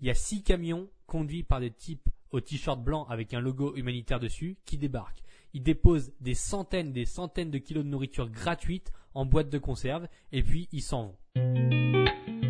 il y a six camions conduits par des types au t-shirt blanc avec un logo humanitaire dessus qui débarquent. Ils déposent des centaines, des centaines de kilos de nourriture gratuite en boîte de conserve et puis ils s'en vont.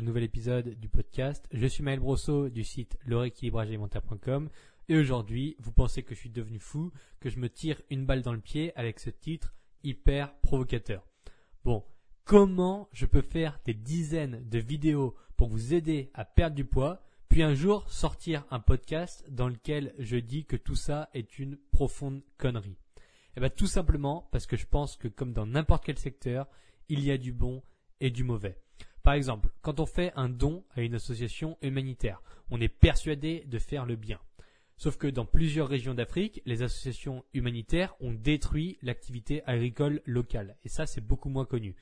Nouvel épisode du podcast. Je suis Maël Brosseau du site leréquilibragealimentaire.com et aujourd'hui, vous pensez que je suis devenu fou, que je me tire une balle dans le pied avec ce titre hyper provocateur. Bon, comment je peux faire des dizaines de vidéos pour vous aider à perdre du poids, puis un jour sortir un podcast dans lequel je dis que tout ça est une profonde connerie? Eh bien tout simplement parce que je pense que comme dans n'importe quel secteur, il y a du bon et du mauvais. Par exemple, quand on fait un don à une association humanitaire, on est persuadé de faire le bien. Sauf que dans plusieurs régions d'Afrique, les associations humanitaires ont détruit l'activité agricole locale. Et ça, c'est beaucoup moins connu.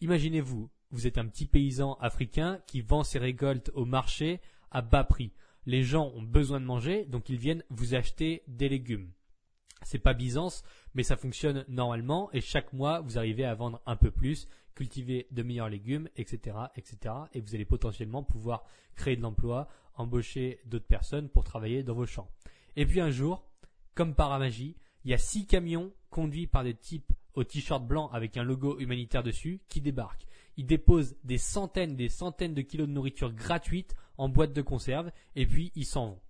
Imaginez-vous, vous êtes un petit paysan africain qui vend ses récoltes au marché à bas prix. Les gens ont besoin de manger, donc ils viennent vous acheter des légumes. C'est pas Byzance, mais ça fonctionne normalement et chaque mois vous arrivez à vendre un peu plus, cultiver de meilleurs légumes, etc., etc. Et vous allez potentiellement pouvoir créer de l'emploi, embaucher d'autres personnes pour travailler dans vos champs. Et puis un jour, comme par magie, il y a six camions conduits par des types au t-shirt blanc avec un logo humanitaire dessus qui débarquent. Ils déposent des centaines, des centaines de kilos de nourriture gratuite en boîte de conserve et puis ils s'en vont.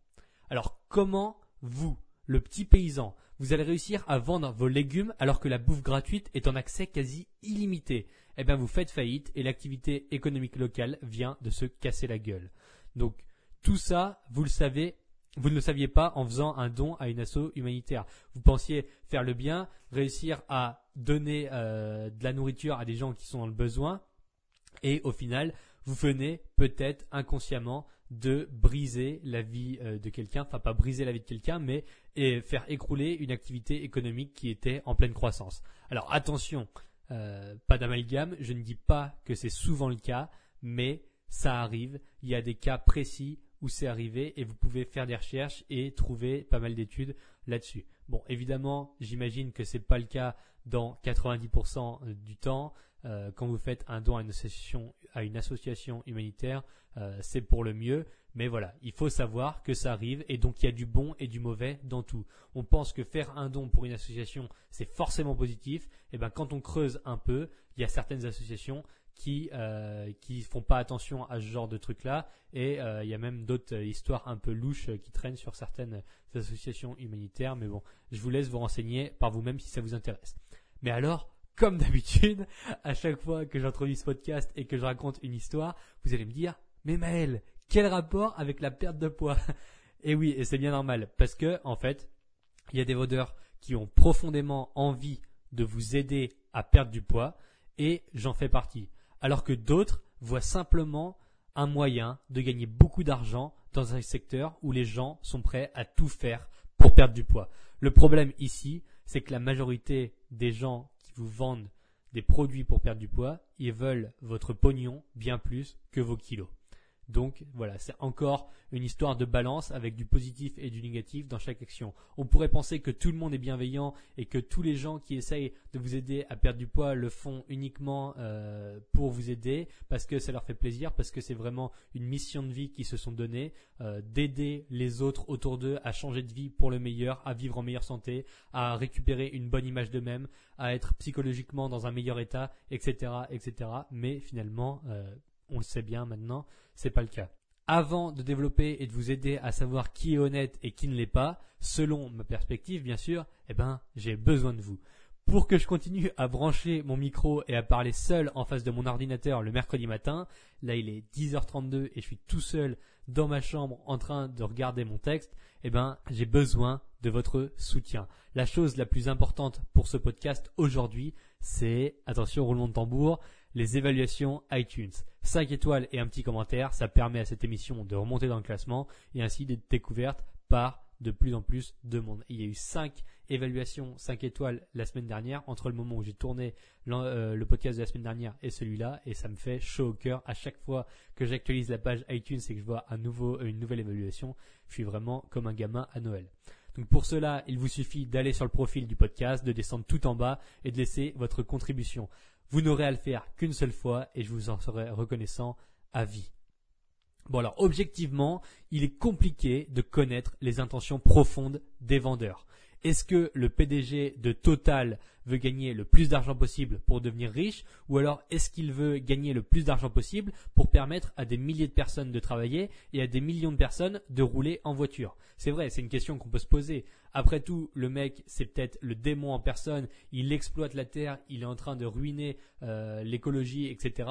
Alors comment vous, le petit paysan, vous allez réussir à vendre vos légumes alors que la bouffe gratuite est en accès quasi illimité. Eh bien, vous faites faillite et l'activité économique locale vient de se casser la gueule. Donc, tout ça, vous le savez, vous ne le saviez pas en faisant un don à une asso humanitaire. Vous pensiez faire le bien, réussir à donner euh, de la nourriture à des gens qui sont dans le besoin, et au final, vous venez peut-être inconsciemment de briser la vie euh, de quelqu'un, enfin pas briser la vie de quelqu'un, mais faire écrouler une activité économique qui était en pleine croissance. Alors attention, euh, pas d'amalgame, je ne dis pas que c'est souvent le cas, mais ça arrive, il y a des cas précis où c'est arrivé et vous pouvez faire des recherches et trouver pas mal d'études là-dessus. Bon, évidemment, j'imagine que c'est pas le cas dans 90% du temps. Euh, quand vous faites un don à une association, à une association humanitaire, euh, c'est pour le mieux. Mais voilà, il faut savoir que ça arrive et donc il y a du bon et du mauvais dans tout. On pense que faire un don pour une association, c'est forcément positif. Et ben quand on creuse un peu, il y a certaines associations qui euh, qui font pas attention à ce genre de trucs là et euh, il y a même d'autres histoires un peu louches qui traînent sur certaines associations humanitaires mais bon je vous laisse vous renseigner par vous-même si ça vous intéresse mais alors comme d'habitude à chaque fois que j'introduis ce podcast et que je raconte une histoire vous allez me dire mais Maël quel rapport avec la perte de poids? Et oui et c'est bien normal parce que en fait il y a des vendeurs qui ont profondément envie de vous aider à perdre du poids et j'en fais partie alors que d'autres voient simplement un moyen de gagner beaucoup d'argent dans un secteur où les gens sont prêts à tout faire pour perdre du poids. Le problème ici, c'est que la majorité des gens vous vendent des produits pour perdre du poids, ils veulent votre pognon bien plus que vos kilos. Donc voilà, c'est encore une histoire de balance avec du positif et du négatif dans chaque action. On pourrait penser que tout le monde est bienveillant et que tous les gens qui essayent de vous aider à perdre du poids le font uniquement euh, pour vous aider parce que ça leur fait plaisir, parce que c'est vraiment une mission de vie qu'ils se sont donnée, euh, d'aider les autres autour d'eux à changer de vie pour le meilleur, à vivre en meilleure santé, à récupérer une bonne image d'eux-mêmes, à être psychologiquement dans un meilleur état, etc., etc. Mais finalement, euh, on le sait bien maintenant, c'est pas le cas. Avant de développer et de vous aider à savoir qui est honnête et qui ne l'est pas, selon ma perspective bien sûr, eh ben, j'ai besoin de vous. Pour que je continue à brancher mon micro et à parler seul en face de mon ordinateur le mercredi matin, là il est 10h32 et je suis tout seul dans ma chambre en train de regarder mon texte, eh ben, j'ai besoin de votre soutien. La chose la plus importante pour ce podcast aujourd'hui, c'est, attention, roulement de tambour, les évaluations iTunes. 5 étoiles et un petit commentaire, ça permet à cette émission de remonter dans le classement et ainsi d'être découverte par de plus en plus de monde. Il y a eu 5 évaluations 5 étoiles la semaine dernière entre le moment où j'ai tourné euh, le podcast de la semaine dernière et celui-là et ça me fait chaud au cœur à chaque fois que j'actualise la page iTunes et que je vois nouveau, une nouvelle évaluation. Je suis vraiment comme un gamin à Noël. Donc pour cela, il vous suffit d'aller sur le profil du podcast, de descendre tout en bas et de laisser votre contribution. Vous n'aurez à le faire qu'une seule fois et je vous en serai reconnaissant à vie. Bon alors objectivement, il est compliqué de connaître les intentions profondes des vendeurs. Est-ce que le PDG de Total veut gagner le plus d'argent possible pour devenir riche ou alors est-ce qu'il veut gagner le plus d'argent possible pour permettre à des milliers de personnes de travailler et à des millions de personnes de rouler en voiture? C'est vrai, c'est une question qu'on peut se poser. Après tout, le mec, c'est peut-être le démon en personne, il exploite la Terre, il est en train de ruiner euh, l'écologie, etc.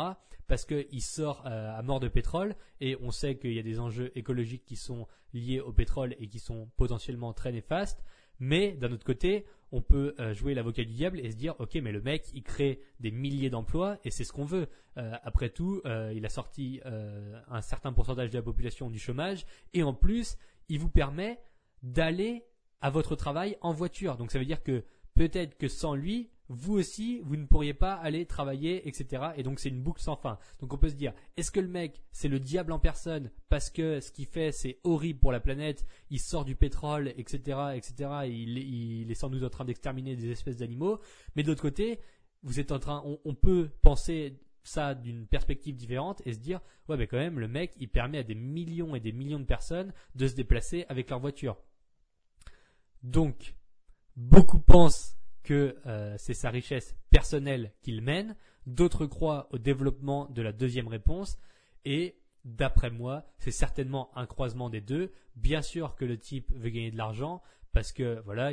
Parce qu'il sort euh, à mort de pétrole et on sait qu'il y a des enjeux écologiques qui sont liés au pétrole et qui sont potentiellement très néfastes. Mais d'un autre côté, on peut euh, jouer l'avocat du diable et se dire, ok, mais le mec, il crée des milliers d'emplois et c'est ce qu'on veut. Euh, après tout, euh, il a sorti un certain pourcentage de la population du chômage et en plus, il vous permet d'aller à votre travail en voiture. Donc ça veut dire que peut-être que sans lui, vous aussi, vous ne pourriez pas aller travailler, etc. Et donc c'est une boucle sans fin. Donc on peut se dire, est-ce que le mec, c'est le diable en personne parce que ce qu'il fait, c'est horrible pour la planète, il sort du pétrole, etc., etc. il, il est sans doute en train d'exterminer des espèces d'animaux. Mais de l'autre côté, vous êtes en train, on, peut penser ça d'une perspective différente et se dire, ouais, mais quand même, le mec, il permet à des millions et des millions de personnes de se déplacer avec leur voiture. Donc, beaucoup pensent que euh, c'est sa richesse personnelle qu'il mène, d'autres croient au développement de la deuxième réponse, et d'après moi, c'est certainement un croisement des deux. Bien sûr que le type veut gagner de l'argent, parce que voilà,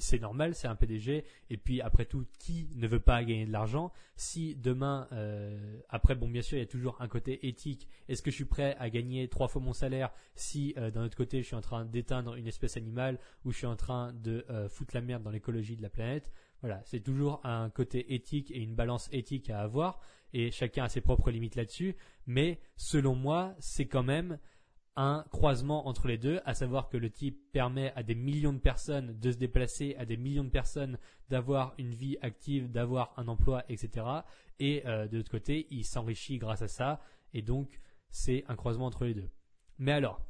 c'est normal, c'est un PDG. Et puis après tout, qui ne veut pas gagner de l'argent? Si demain, euh, après bon, bien sûr, il y a toujours un côté éthique. Est-ce que je suis prêt à gagner trois fois mon salaire si euh, d'un autre côté, je suis en train d'éteindre une espèce animale ou je suis en train de euh, foutre la merde dans l'écologie de la planète? Voilà, c'est toujours un côté éthique et une balance éthique à avoir. Et chacun a ses propres limites là-dessus. Mais selon moi, c'est quand même un croisement entre les deux, à savoir que le type permet à des millions de personnes de se déplacer, à des millions de personnes d'avoir une vie active, d'avoir un emploi, etc. Et euh, de l'autre côté, il s'enrichit grâce à ça, et donc c'est un croisement entre les deux. Mais alors,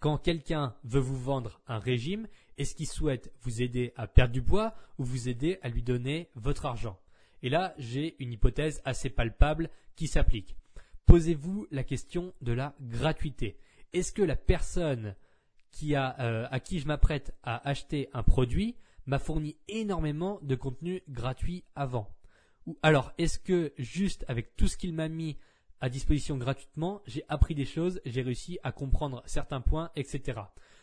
quand quelqu'un veut vous vendre un régime, est-ce qu'il souhaite vous aider à perdre du poids ou vous aider à lui donner votre argent? Et là, j'ai une hypothèse assez palpable qui s'applique. Posez-vous la question de la gratuité est-ce que la personne euh, à qui je m'apprête à acheter un produit m'a fourni énormément de contenu gratuit avant Ou alors, est-ce que juste avec tout ce qu'il m'a mis à disposition gratuitement, j'ai appris des choses, j'ai réussi à comprendre certains points, etc.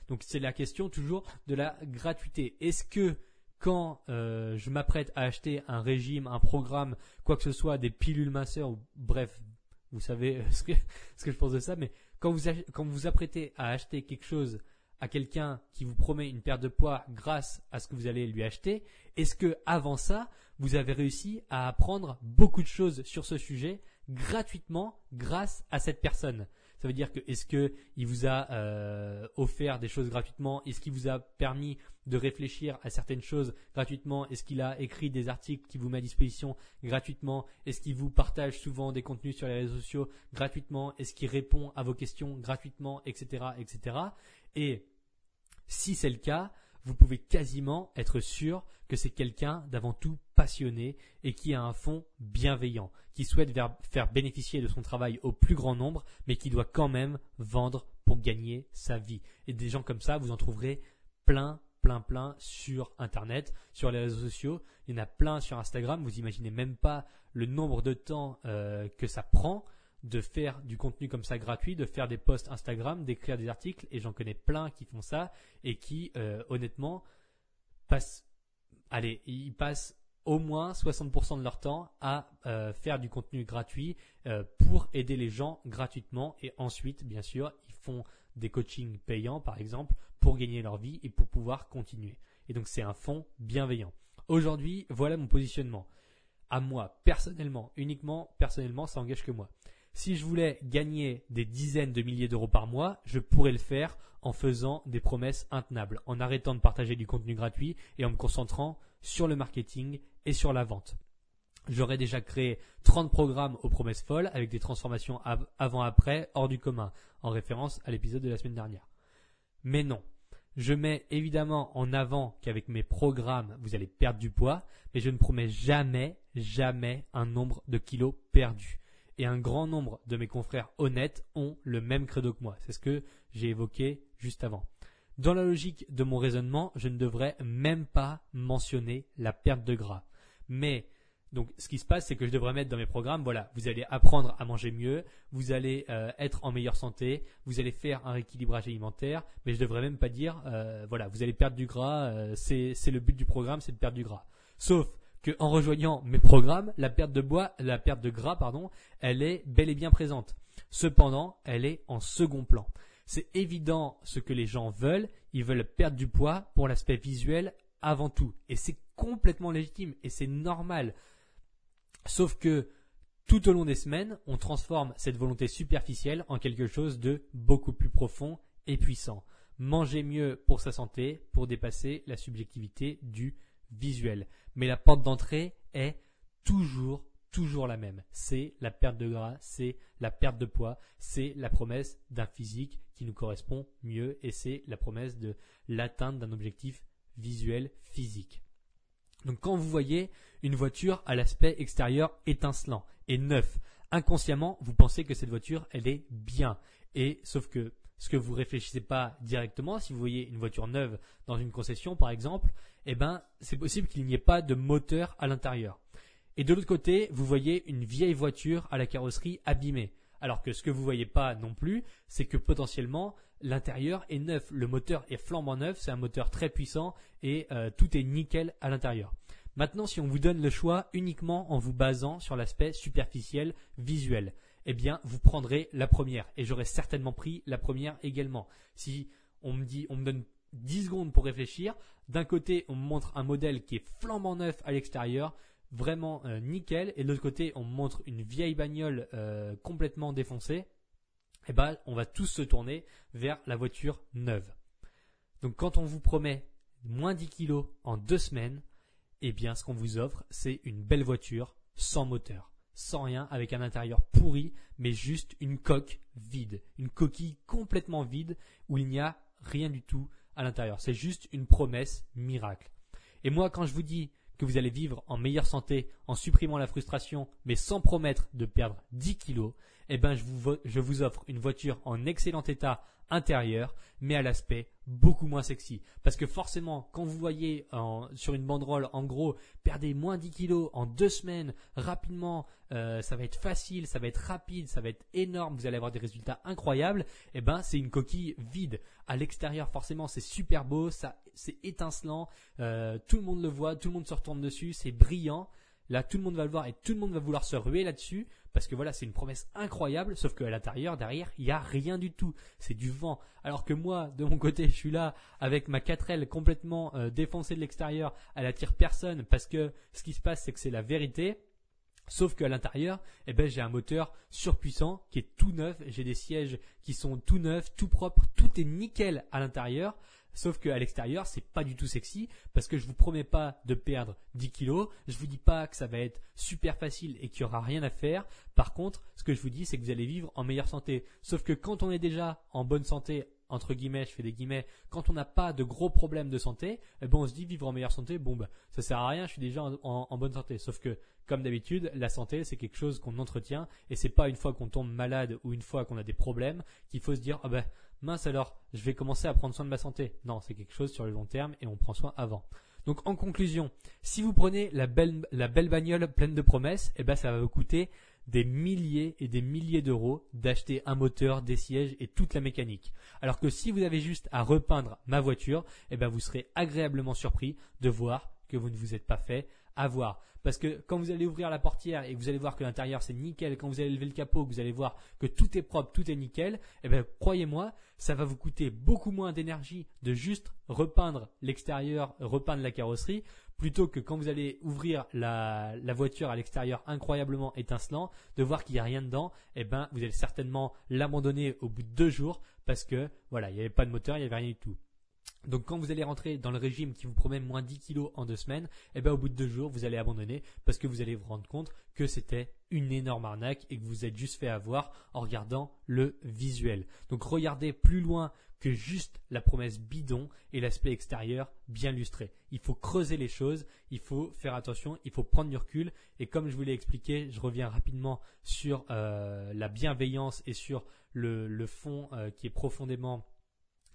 Donc c'est la question toujours de la gratuité. Est-ce que quand euh, je m'apprête à acheter un régime, un programme, quoi que ce soit, des pilules minceurs, ou bref, vous savez que, ce que je pense de ça, mais quand vous, vous apprêtez à acheter quelque chose à quelqu'un qui vous promet une perte de poids grâce à ce que vous allez lui acheter, est-ce que avant ça, vous avez réussi à apprendre beaucoup de choses sur ce sujet gratuitement grâce à cette personne? Ça veut dire que est-ce que il vous a euh, offert des choses gratuitement? Est-ce qu'il vous a permis de réfléchir à certaines choses gratuitement? Est-ce qu'il a écrit des articles qui vous met à disposition gratuitement? Est-ce qu'il vous partage souvent des contenus sur les réseaux sociaux gratuitement? Est-ce qu'il répond à vos questions gratuitement, etc., etc. Et si c'est le cas, vous pouvez quasiment être sûr que c'est quelqu'un d'avant tout passionné et qui a un fond bienveillant, qui souhaite faire bénéficier de son travail au plus grand nombre, mais qui doit quand même vendre pour gagner sa vie. Et des gens comme ça, vous en trouverez plein, plein, plein sur Internet, sur les réseaux sociaux. Il y en a plein sur Instagram. Vous imaginez même pas le nombre de temps euh, que ça prend de faire du contenu comme ça gratuit, de faire des posts Instagram, d'écrire des articles, et j'en connais plein qui font ça et qui, euh, honnêtement, passent, allez, ils passent au moins 60% de leur temps à euh, faire du contenu gratuit euh, pour aider les gens gratuitement et ensuite, bien sûr, ils font des coachings payants, par exemple, pour gagner leur vie et pour pouvoir continuer. Et donc c'est un fonds bienveillant. Aujourd'hui, voilà mon positionnement. À moi, personnellement, uniquement personnellement, ça engage que moi. Si je voulais gagner des dizaines de milliers d'euros par mois, je pourrais le faire en faisant des promesses intenables, en arrêtant de partager du contenu gratuit et en me concentrant sur le marketing et sur la vente. J'aurais déjà créé 30 programmes aux promesses folles avec des transformations avant-après hors du commun, en référence à l'épisode de la semaine dernière. Mais non. Je mets évidemment en avant qu'avec mes programmes, vous allez perdre du poids, mais je ne promets jamais, jamais un nombre de kilos perdus. Et un grand nombre de mes confrères honnêtes ont le même credo que moi. C'est ce que j'ai évoqué juste avant. Dans la logique de mon raisonnement, je ne devrais même pas mentionner la perte de gras. Mais donc, ce qui se passe, c'est que je devrais mettre dans mes programmes, voilà, vous allez apprendre à manger mieux, vous allez euh, être en meilleure santé, vous allez faire un rééquilibrage alimentaire, mais je devrais même pas dire, euh, voilà, vous allez perdre du gras, euh, c'est le but du programme, c'est de perdre du gras. Sauf que en rejoignant mes programmes, la perte de bois, la perte de gras, pardon, elle est bel et bien présente. Cependant, elle est en second plan. C'est évident ce que les gens veulent, ils veulent perdre du poids pour l'aspect visuel avant tout, et c'est complètement légitime et c'est normal. Sauf que tout au long des semaines, on transforme cette volonté superficielle en quelque chose de beaucoup plus profond et puissant. Manger mieux pour sa santé, pour dépasser la subjectivité du visuel. Mais la porte d'entrée est toujours, toujours la même. C'est la perte de gras, c'est la perte de poids, c'est la promesse d'un physique qui nous correspond mieux et c'est la promesse de l'atteinte d'un objectif visuel physique. Donc quand vous voyez une voiture à l'aspect extérieur étincelant et neuf, inconsciemment, vous pensez que cette voiture, elle est bien. Et sauf que ce que vous réfléchissez pas directement, si vous voyez une voiture neuve dans une concession par exemple, eh ben c'est possible qu'il n'y ait pas de moteur à l'intérieur. Et de l'autre côté, vous voyez une vieille voiture à la carrosserie abîmée. Alors que ce que vous voyez pas non plus, c'est que potentiellement l'intérieur est neuf, le moteur est flambant neuf, c'est un moteur très puissant et euh, tout est nickel à l'intérieur. Maintenant, si on vous donne le choix uniquement en vous basant sur l'aspect superficiel, visuel, eh bien, vous prendrez la première. Et j'aurais certainement pris la première également. Si on me dit, on me donne 10 secondes pour réfléchir, d'un côté, on me montre un modèle qui est flambant neuf à l'extérieur, vraiment euh, nickel, et de l'autre côté, on me montre une vieille bagnole euh, complètement défoncée, eh ben, on va tous se tourner vers la voiture neuve. Donc, quand on vous promet moins 10 kilos en deux semaines, eh bien, ce qu'on vous offre, c'est une belle voiture sans moteur, sans rien, avec un intérieur pourri, mais juste une coque vide, une coquille complètement vide où il n'y a rien du tout à l'intérieur. C'est juste une promesse miracle. Et moi, quand je vous dis que vous allez vivre en meilleure santé en supprimant la frustration, mais sans promettre de perdre 10 kilos, eh ben, je vous, offre une voiture en excellent état intérieur, mais à l'aspect beaucoup moins sexy. Parce que forcément, quand vous voyez sur une banderole, en gros, perdez moins 10 kilos en deux semaines, rapidement, euh, ça va être facile, ça va être rapide, ça va être énorme, vous allez avoir des résultats incroyables, eh ben c'est une coquille vide. À l'extérieur, forcément, c'est super beau, c'est étincelant, euh, tout le monde le voit, tout le monde se retourne dessus, c'est brillant. Là, tout le monde va le voir et tout le monde va vouloir se ruer là-dessus parce que voilà, c'est une promesse incroyable, sauf qu'à l'intérieur, derrière, il n'y a rien du tout. C'est du vent. Alors que moi, de mon côté, je suis là avec ma 4L complètement euh, défoncée de l'extérieur, elle attire personne parce que ce qui se passe, c'est que c'est la vérité. Sauf qu'à l'intérieur, eh ben, j'ai un moteur surpuissant qui est tout neuf. J'ai des sièges qui sont tout neufs, tout propres, tout est nickel à l'intérieur. Sauf qu'à l'extérieur, c'est pas du tout sexy parce que je vous promets pas de perdre 10 kilos. Je vous dis pas que ça va être super facile et qu'il y aura rien à faire. Par contre, ce que je vous dis, c'est que vous allez vivre en meilleure santé. Sauf que quand on est déjà en bonne santé, entre guillemets, je fais des guillemets, quand on n'a pas de gros problèmes de santé, eh ben on se dit vivre en meilleure santé, bon bah ça sert à rien, je suis déjà en, bonne santé. Sauf que comme d'habitude, la santé c'est quelque chose qu'on entretient et c'est pas une fois qu'on tombe malade ou une fois qu'on a des problèmes qu'il faut se dire ah ben mince alors, je vais commencer à prendre soin de ma santé. Non, c'est quelque chose sur le long terme et on prend soin avant. Donc en conclusion, si vous prenez la belle, bagnole pleine de promesses, eh ben ça va vous coûter des milliers et des milliers d'euros d'acheter un moteur, des sièges et toute la mécanique. Alors que si vous avez juste à repeindre ma voiture, eh ben vous serez agréablement surpris de voir que vous ne vous êtes pas fait à voir. Parce que quand vous allez ouvrir la portière et que vous allez voir que l'intérieur c'est nickel, quand vous allez lever le capot, que vous allez voir que tout est propre, tout est nickel, eh bien croyez-moi, ça va vous coûter beaucoup moins d'énergie de juste repeindre l'extérieur, repeindre la carrosserie, plutôt que quand vous allez ouvrir la, voiture à l'extérieur incroyablement étincelant, de voir qu'il n'y a rien dedans, eh ben vous allez certainement l'abandonner au bout de deux jours parce que voilà, il n'y avait pas de moteur, il n'y avait rien du tout. Donc quand vous allez rentrer dans le régime qui vous promet moins 10 kilos en deux semaines, eh ben au bout de deux jours vous allez abandonner parce que vous allez vous rendre compte que c'était une énorme arnaque et que vous êtes juste fait avoir en regardant le visuel. Donc regardez plus loin que juste la promesse bidon et l'aspect extérieur bien lustré. Il faut creuser les choses, il faut faire attention, il faut prendre du recul et comme je vous l'ai expliqué, je reviens rapidement sur euh, la bienveillance et sur le, fond euh, qui est profondément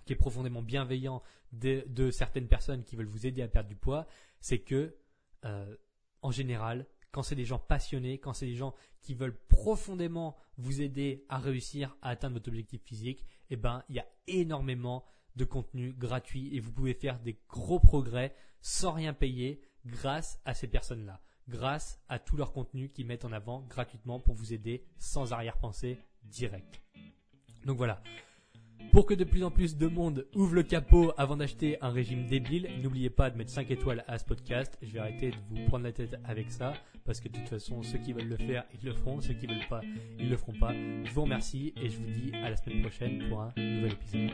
qui est profondément bienveillant de, certaines personnes qui veulent vous aider à perdre du poids, c'est que, euh, en général, quand c'est des gens passionnés, quand c'est des gens qui veulent profondément vous aider à réussir à atteindre votre objectif physique, eh ben, il y a énormément de contenu gratuit et vous pouvez faire des gros progrès sans rien payer grâce à ces personnes-là, grâce à tout leur contenu qu'ils mettent en avant gratuitement pour vous aider sans arrière-pensée directe. Donc voilà, pour que de plus en plus de monde ouvre le capot avant d'acheter un régime débile, n'oubliez pas de mettre 5 étoiles à ce podcast. Je vais arrêter de vous prendre la tête avec ça parce que de toute façon, ceux qui veulent le faire, ils le feront. Ceux qui veulent pas, ils le feront pas. Je vous remercie et je vous dis à la semaine prochaine pour un nouvel épisode.